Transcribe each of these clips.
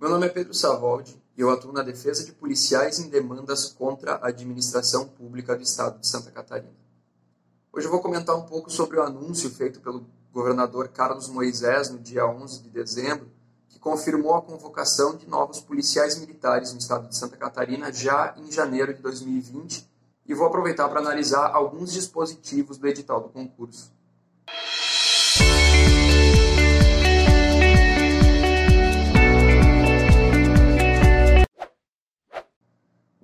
Meu nome é Pedro Savoldi e eu atuo na defesa de policiais em demandas contra a administração pública do estado de Santa Catarina. Hoje eu vou comentar um pouco sobre o anúncio feito pelo governador Carlos Moisés no dia 11 de dezembro, que confirmou a convocação de novos policiais militares no estado de Santa Catarina já em janeiro de 2020 e vou aproveitar para analisar alguns dispositivos do edital do concurso.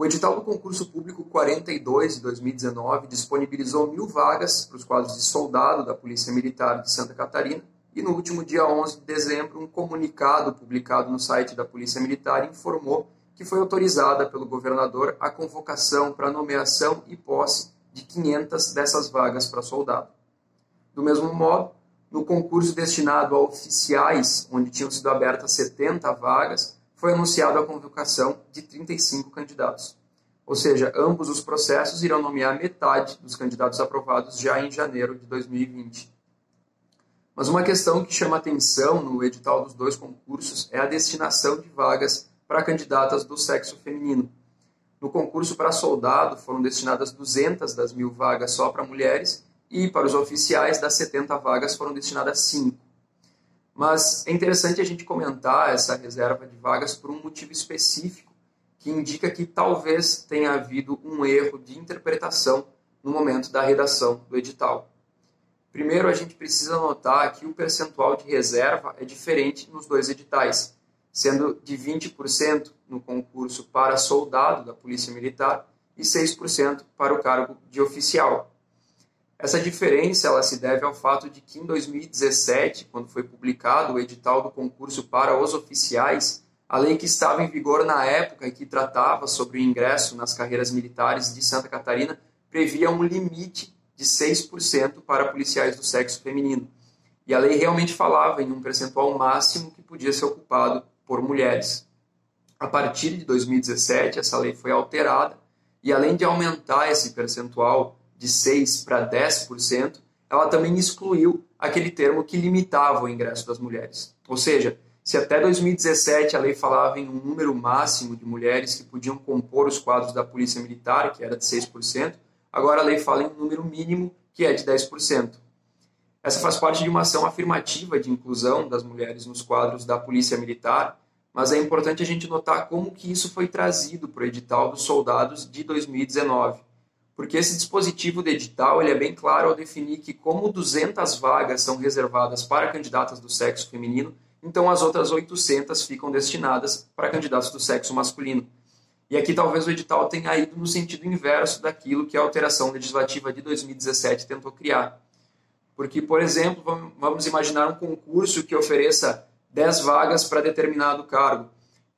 O edital do concurso público 42 de 2019 disponibilizou mil vagas para os quadros de soldado da Polícia Militar de Santa Catarina e no último dia 11 de dezembro um comunicado publicado no site da Polícia Militar informou que foi autorizada pelo governador a convocação para nomeação e posse de 500 dessas vagas para soldado. Do mesmo modo, no concurso destinado a oficiais, onde tinham sido abertas 70 vagas, foi anunciado a convocação de 35 candidatos. Ou seja, ambos os processos irão nomear metade dos candidatos aprovados já em janeiro de 2020. Mas uma questão que chama atenção no edital dos dois concursos é a destinação de vagas para candidatas do sexo feminino. No concurso para soldado foram destinadas 200 das mil vagas só para mulheres e para os oficiais das 70 vagas foram destinadas 5. Mas é interessante a gente comentar essa reserva de vagas por um motivo específico que indica que talvez tenha havido um erro de interpretação no momento da redação do edital. Primeiro, a gente precisa notar que o percentual de reserva é diferente nos dois editais, sendo de 20% no concurso para soldado da Polícia Militar e 6% para o cargo de oficial. Essa diferença ela se deve ao fato de que em 2017, quando foi publicado o edital do concurso para os oficiais, a lei que estava em vigor na época e que tratava sobre o ingresso nas carreiras militares de Santa Catarina previa um limite de 6% para policiais do sexo feminino. E a lei realmente falava em um percentual máximo que podia ser ocupado por mulheres. A partir de 2017, essa lei foi alterada e além de aumentar esse percentual de 6% para 10%, ela também excluiu aquele termo que limitava o ingresso das mulheres. Ou seja, se até 2017 a lei falava em um número máximo de mulheres que podiam compor os quadros da Polícia Militar, que era de 6%, agora a lei fala em um número mínimo, que é de 10%. Essa faz parte de uma ação afirmativa de inclusão das mulheres nos quadros da Polícia Militar, mas é importante a gente notar como que isso foi trazido para o edital dos soldados de 2019 porque esse dispositivo de edital ele é bem claro ao definir que como 200 vagas são reservadas para candidatas do sexo feminino, então as outras 800 ficam destinadas para candidatos do sexo masculino. E aqui talvez o edital tenha ido no sentido inverso daquilo que a alteração legislativa de 2017 tentou criar. Porque, por exemplo, vamos imaginar um concurso que ofereça 10 vagas para determinado cargo.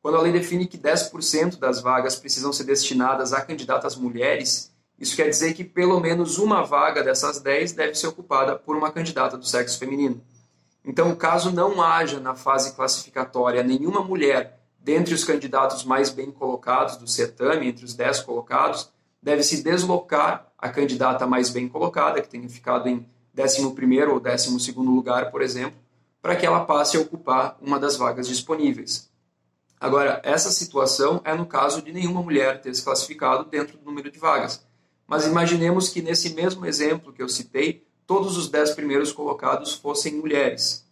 Quando a lei define que 10% das vagas precisam ser destinadas a candidatas mulheres, isso quer dizer que pelo menos uma vaga dessas 10 deve ser ocupada por uma candidata do sexo feminino. Então, caso não haja na fase classificatória nenhuma mulher dentre os candidatos mais bem colocados do certame, entre os 10 colocados, deve-se deslocar a candidata mais bem colocada, que tenha ficado em 11º ou 12º lugar, por exemplo, para que ela passe a ocupar uma das vagas disponíveis. Agora, essa situação é no caso de nenhuma mulher ter se classificado dentro do número de vagas. Mas imaginemos que nesse mesmo exemplo que eu citei, todos os dez primeiros colocados fossem mulheres.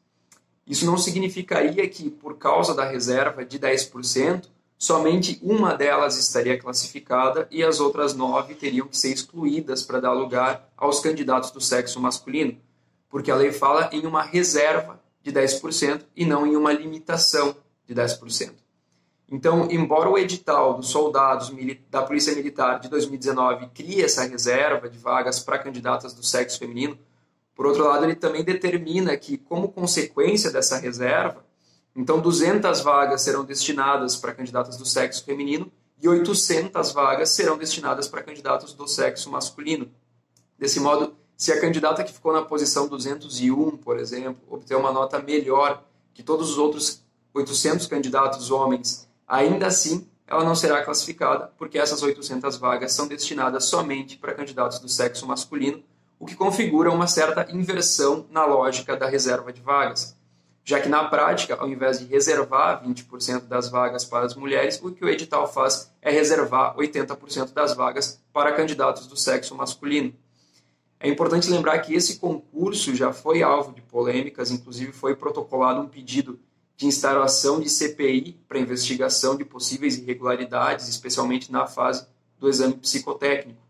Isso não significaria que, por causa da reserva de 10%, somente uma delas estaria classificada e as outras nove teriam que ser excluídas para dar lugar aos candidatos do sexo masculino, porque a lei fala em uma reserva de 10% e não em uma limitação de 10%. Então, embora o edital dos soldados da Polícia Militar de 2019 crie essa reserva de vagas para candidatas do sexo feminino, por outro lado, ele também determina que, como consequência dessa reserva, então 200 vagas serão destinadas para candidatas do sexo feminino e 800 vagas serão destinadas para candidatos do sexo masculino. Desse modo, se a candidata que ficou na posição 201, por exemplo, obter uma nota melhor que todos os outros 800 candidatos homens Ainda assim, ela não será classificada, porque essas 800 vagas são destinadas somente para candidatos do sexo masculino, o que configura uma certa inversão na lógica da reserva de vagas. já que na prática, ao invés de reservar 20% das vagas para as mulheres, o que o edital faz é reservar 80% das vagas para candidatos do sexo masculino. É importante lembrar que esse concurso já foi alvo de polêmicas, inclusive foi protocolado um pedido de instauração de CPI para investigação de possíveis irregularidades, especialmente na fase do exame psicotécnico.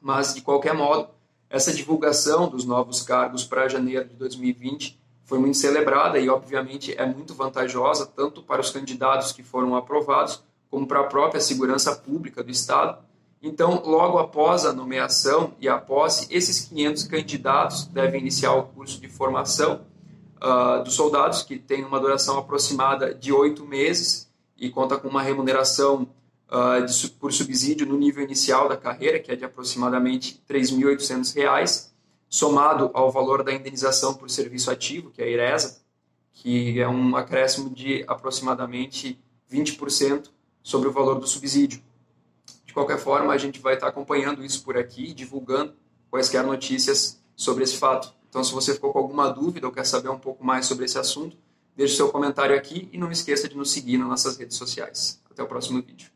Mas, de qualquer modo, essa divulgação dos novos cargos para janeiro de 2020 foi muito celebrada e, obviamente, é muito vantajosa tanto para os candidatos que foram aprovados, como para a própria segurança pública do Estado. Então, logo após a nomeação e a posse, esses 500 candidatos devem iniciar o curso de formação uh, dos soldados, que tem uma duração aproximada de oito meses e conta com uma remuneração uh, de, por subsídio no nível inicial da carreira, que é de aproximadamente R$ 3.800, somado ao valor da indenização por serviço ativo, que é a IRESA, que é um acréscimo de aproximadamente 20% sobre o valor do subsídio. De qualquer forma, a gente vai estar acompanhando isso por aqui, divulgando quaisquer notícias sobre esse fato. Então, se você ficou com alguma dúvida ou quer saber um pouco mais sobre esse assunto, deixe seu comentário aqui e não esqueça de nos seguir nas nossas redes sociais. Até o próximo vídeo.